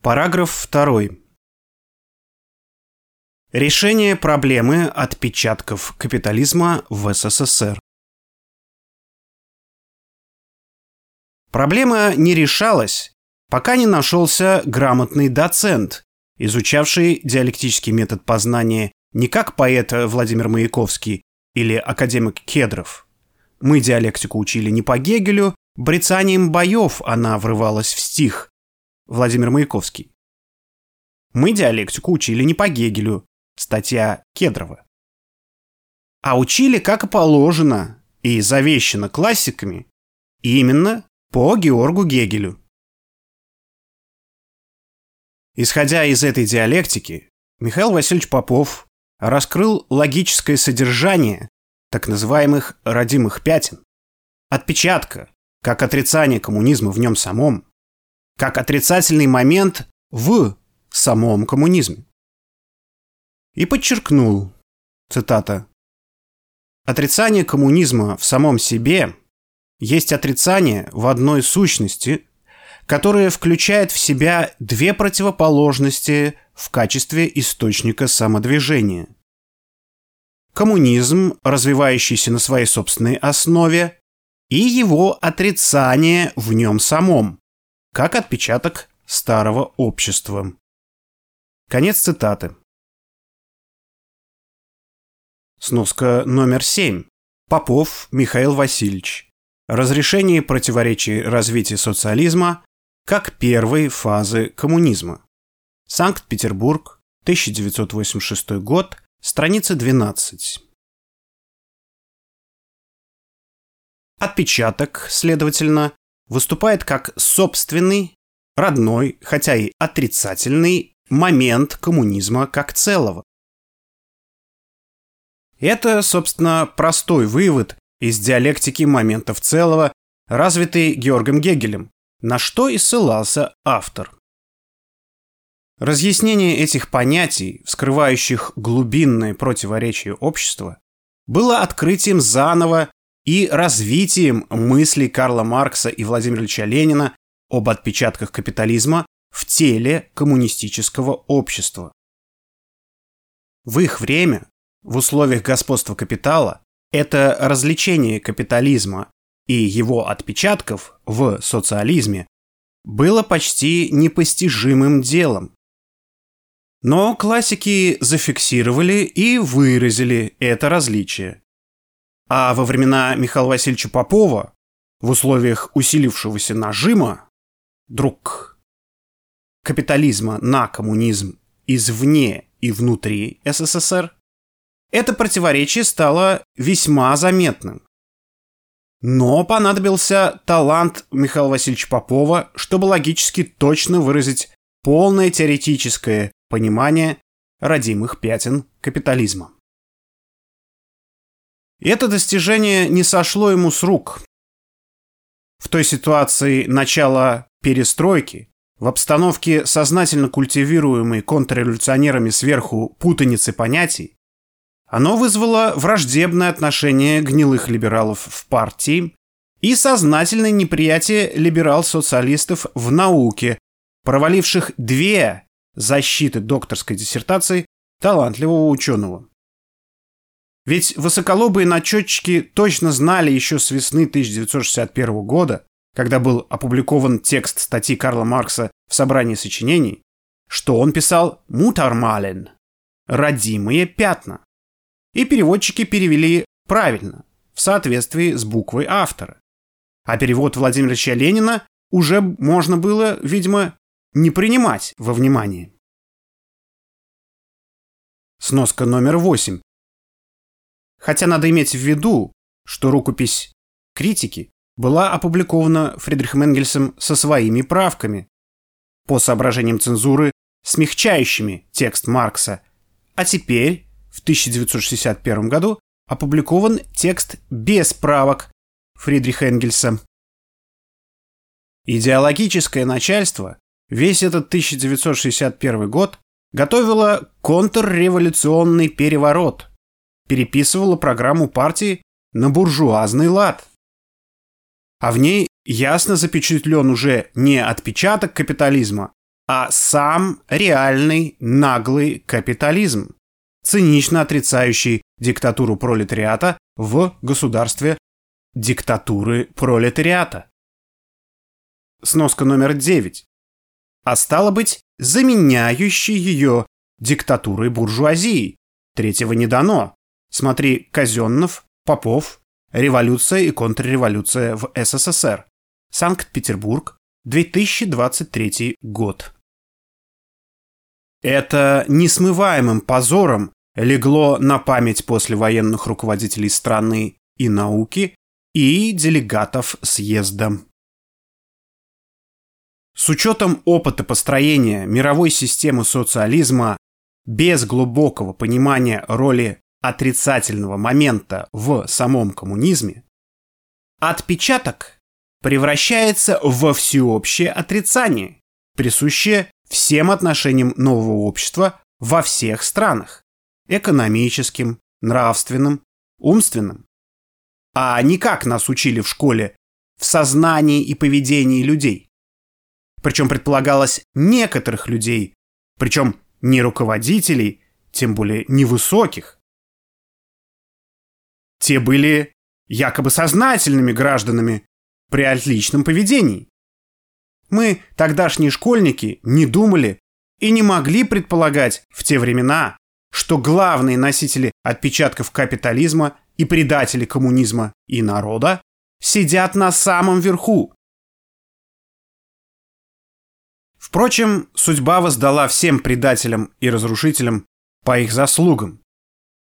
Параграф 2. Решение проблемы отпечатков капитализма в СССР. Проблема не решалась, пока не нашелся грамотный доцент, изучавший диалектический метод познания не как поэт Владимир Маяковский или академик Кедров. Мы диалектику учили не по Гегелю, брецанием боев она врывалась в стих, Владимир Маяковский. Мы диалектику учили не по Гегелю, статья Кедрова. А учили, как и положено, и завещено классиками, именно по Георгу Гегелю. Исходя из этой диалектики, Михаил Васильевич Попов раскрыл логическое содержание так называемых родимых пятен, отпечатка, как отрицание коммунизма в нем самом, как отрицательный момент в самом коммунизме. И подчеркнул, цитата, «Отрицание коммунизма в самом себе есть отрицание в одной сущности, которое включает в себя две противоположности в качестве источника самодвижения. Коммунизм, развивающийся на своей собственной основе, и его отрицание в нем самом, как отпечаток старого общества. Конец цитаты. Сноска номер семь. Попов Михаил Васильевич. Разрешение противоречий развития социализма как первой фазы коммунизма. Санкт-Петербург, 1986 год, страница 12. Отпечаток, следовательно, выступает как собственный, родной, хотя и отрицательный момент коммунизма как целого. Это, собственно, простой вывод из диалектики моментов целого, развитый Георгом Гегелем, на что и ссылался автор. Разъяснение этих понятий, вскрывающих глубинные противоречия общества, было открытием заново и развитием мыслей Карла Маркса и Владимира Ильича Ленина об отпечатках капитализма в теле коммунистического общества. В их время, в условиях господства капитала, это развлечение капитализма и его отпечатков в социализме было почти непостижимым делом. Но классики зафиксировали и выразили это различие. А во времена Михаила Васильевича Попова, в условиях усилившегося нажима, друг капитализма на коммунизм извне и внутри СССР, это противоречие стало весьма заметным. Но понадобился талант Михаила Васильевича Попова, чтобы логически точно выразить полное теоретическое понимание родимых пятен капитализма. Это достижение не сошло ему с рук. В той ситуации начала перестройки, в обстановке сознательно культивируемой контрреволюционерами сверху путаницы понятий, оно вызвало враждебное отношение гнилых либералов в партии и сознательное неприятие либерал-социалистов в науке, проваливших две защиты докторской диссертации талантливого ученого. Ведь высоколобые начетчики точно знали еще с весны 1961 года, когда был опубликован текст статьи Карла Маркса в собрании сочинений, что он писал «мутармален» – «родимые пятна». И переводчики перевели правильно, в соответствии с буквой автора. А перевод Владимира Ильича Ленина уже можно было, видимо, не принимать во внимание. Сноска номер восемь. Хотя надо иметь в виду, что рукопись критики была опубликована Фридрихом Энгельсом со своими правками, по соображениям цензуры, смягчающими текст Маркса, а теперь, в 1961 году, опубликован текст без правок Фридриха Энгельса. Идеологическое начальство весь этот 1961 год готовило контрреволюционный переворот, переписывала программу партии на буржуазный лад. А в ней ясно запечатлен уже не отпечаток капитализма, а сам реальный наглый капитализм, цинично отрицающий диктатуру пролетариата в государстве диктатуры пролетариата. Сноска номер 9. А стало быть, заменяющий ее диктатурой буржуазии. Третьего не дано. Смотри Казеннов, Попов, Революция и контрреволюция в СССР. Санкт-Петербург, 2023 год. Это несмываемым позором легло на память послевоенных руководителей страны и науки и делегатов съезда. С учетом опыта построения мировой системы социализма без глубокого понимания роли отрицательного момента в самом коммунизме, отпечаток превращается во всеобщее отрицание, присущее всем отношениям нового общества во всех странах – экономическим, нравственным, умственным. А не как нас учили в школе в сознании и поведении людей. Причем предполагалось некоторых людей, причем не руководителей, тем более невысоких. Те были якобы сознательными гражданами при отличном поведении. Мы, тогдашние школьники, не думали и не могли предполагать в те времена, что главные носители отпечатков капитализма и предатели коммунизма и народа сидят на самом верху. Впрочем, судьба воздала всем предателям и разрушителям по их заслугам.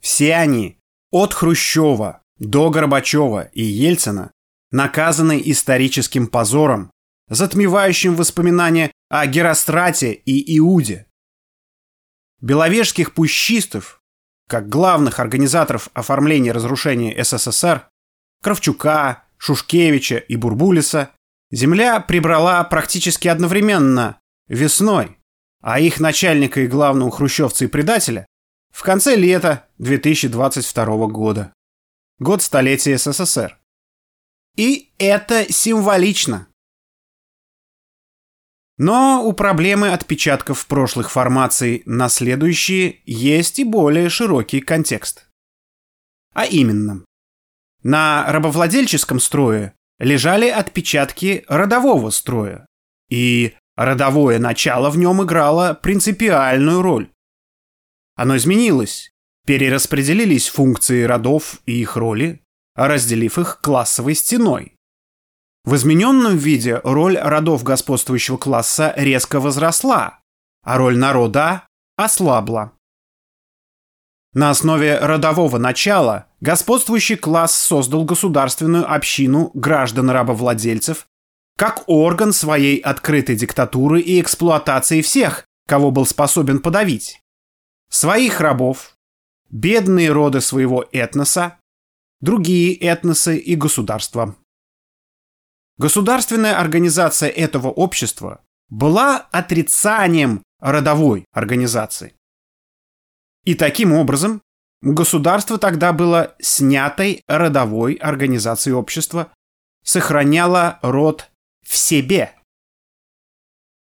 Все они, от Хрущева до Горбачева и Ельцина, наказаны историческим позором затмевающим воспоминания о Герострате и Иуде. Беловежских пущистов, как главных организаторов оформления разрушения СССР, Кравчука, Шушкевича и Бурбулиса, земля прибрала практически одновременно, весной, а их начальника и главного хрущевца и предателя в конце лета 2022 года. Год столетия СССР. И это символично. Но у проблемы отпечатков прошлых формаций на следующие есть и более широкий контекст. А именно, на рабовладельческом строе лежали отпечатки родового строя, и родовое начало в нем играло принципиальную роль. Оно изменилось, перераспределились функции родов и их роли, разделив их классовой стеной. В измененном виде роль родов господствующего класса резко возросла, а роль народа ослабла. На основе родового начала господствующий класс создал государственную общину граждан-рабовладельцев как орган своей открытой диктатуры и эксплуатации всех, кого был способен подавить. Своих рабов, бедные роды своего этноса, другие этносы и государства. Государственная организация этого общества была отрицанием родовой организации. И таким образом государство тогда было снятой родовой организацией общества, сохраняло род в себе.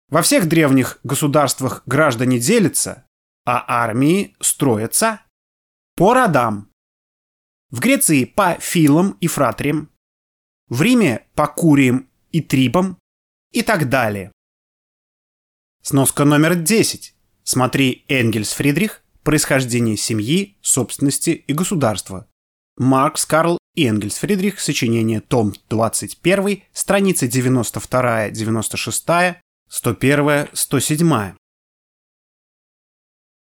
Во всех древних государствах граждане делятся, а армии строятся по родам. В Греции по филам и фратриям, в Риме по Куриям и Трибам и так далее. Сноска номер 10. Смотри Энгельс Фридрих «Происхождение семьи, собственности и государства». Маркс Карл и Энгельс Фридрих, сочинение, том 21, страницы 92, 96, 101, 107.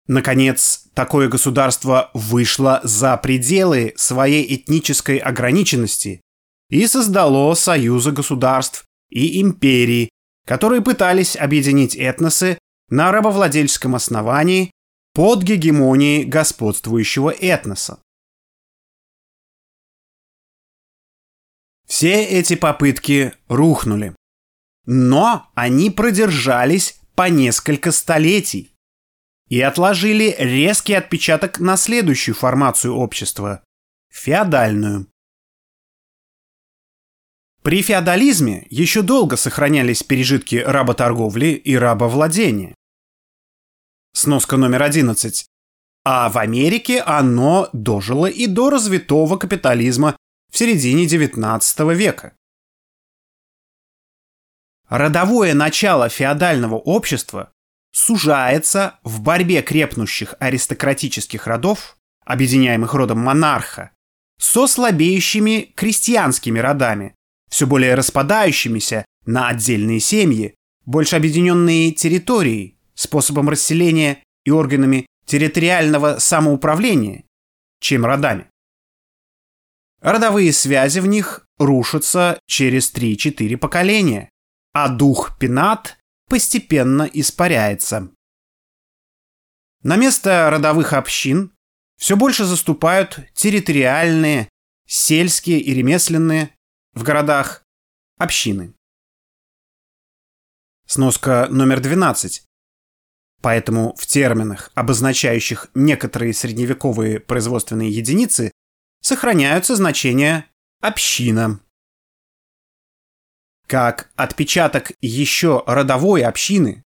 Наконец, такое государство вышло за пределы своей этнической ограниченности и создало союзы государств и империй, которые пытались объединить этносы на рабовладельческом основании под гегемонией господствующего этноса. Все эти попытки рухнули. Но они продержались по несколько столетий и отложили резкий отпечаток на следующую формацию общества – феодальную. При феодализме еще долго сохранялись пережитки работорговли и рабовладения. Сноска номер 11. А в Америке оно дожило и до развитого капитализма в середине XIX века. Родовое начало феодального общества сужается в борьбе крепнущих аристократических родов, объединяемых родом монарха, со слабеющими крестьянскими родами, все более распадающимися на отдельные семьи, больше объединенные территорией, способом расселения и органами территориального самоуправления, чем родами. Родовые связи в них рушатся через 3-4 поколения, а дух пенат постепенно испаряется. На место родовых общин все больше заступают территориальные, сельские и ремесленные в городах общины. Сноска номер 12. Поэтому в терминах, обозначающих некоторые средневековые производственные единицы, сохраняются значения «община». Как отпечаток еще родовой общины,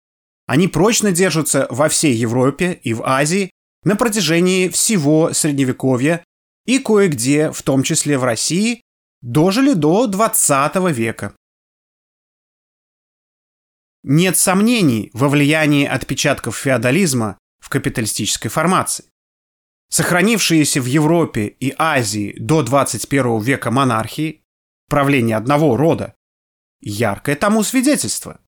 они прочно держатся во всей Европе и в Азии на протяжении всего Средневековья и кое-где, в том числе в России, дожили до 20 века. Нет сомнений во влиянии отпечатков феодализма в капиталистической формации. Сохранившиеся в Европе и Азии до 21 века монархии, правление одного рода, яркое тому свидетельство.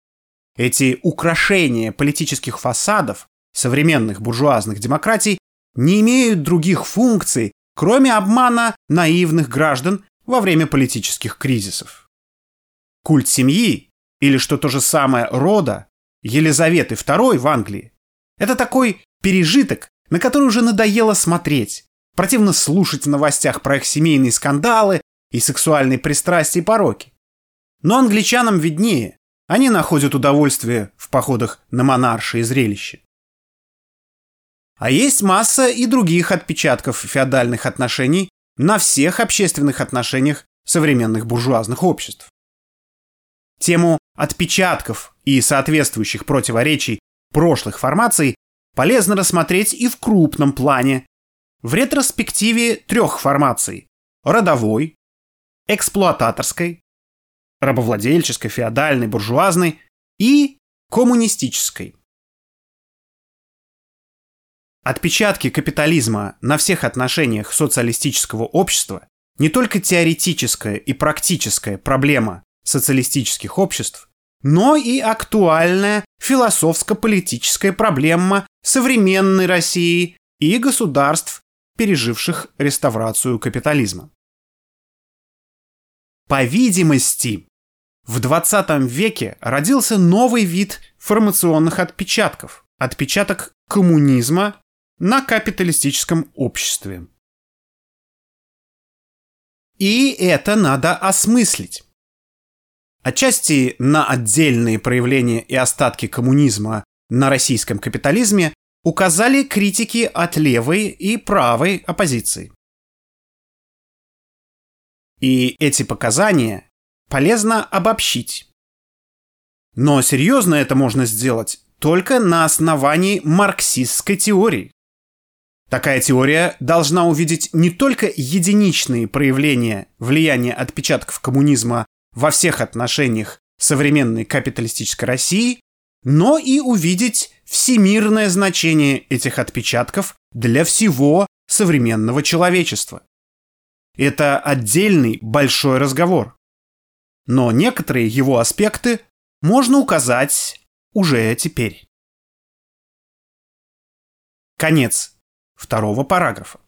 Эти украшения политических фасадов современных буржуазных демократий не имеют других функций, кроме обмана наивных граждан во время политических кризисов. Культ семьи или что то же самое рода Елизаветы II в Англии – это такой пережиток, на который уже надоело смотреть. Противно слушать в новостях про их семейные скандалы и сексуальные пристрастия и пороки. Но англичанам виднее. Они находят удовольствие в походах на монаршие зрелища. А есть масса и других отпечатков феодальных отношений на всех общественных отношениях современных буржуазных обществ. Тему отпечатков и соответствующих противоречий прошлых формаций полезно рассмотреть и в крупном плане, в ретроспективе трех формаций – родовой, эксплуататорской, рабовладельческой, феодальной, буржуазной и коммунистической. Отпечатки капитализма на всех отношениях социалистического общества не только теоретическая и практическая проблема социалистических обществ, но и актуальная философско-политическая проблема современной России и государств, переживших реставрацию капитализма. По видимости, в 20 веке родился новый вид формационных отпечатков – отпечаток коммунизма на капиталистическом обществе. И это надо осмыслить. Отчасти на отдельные проявления и остатки коммунизма на российском капитализме указали критики от левой и правой оппозиции. И эти показания полезно обобщить. Но серьезно это можно сделать только на основании марксистской теории. Такая теория должна увидеть не только единичные проявления влияния отпечатков коммунизма во всех отношениях современной капиталистической России, но и увидеть всемирное значение этих отпечатков для всего современного человечества. Это отдельный большой разговор. Но некоторые его аспекты можно указать уже теперь. Конец второго параграфа.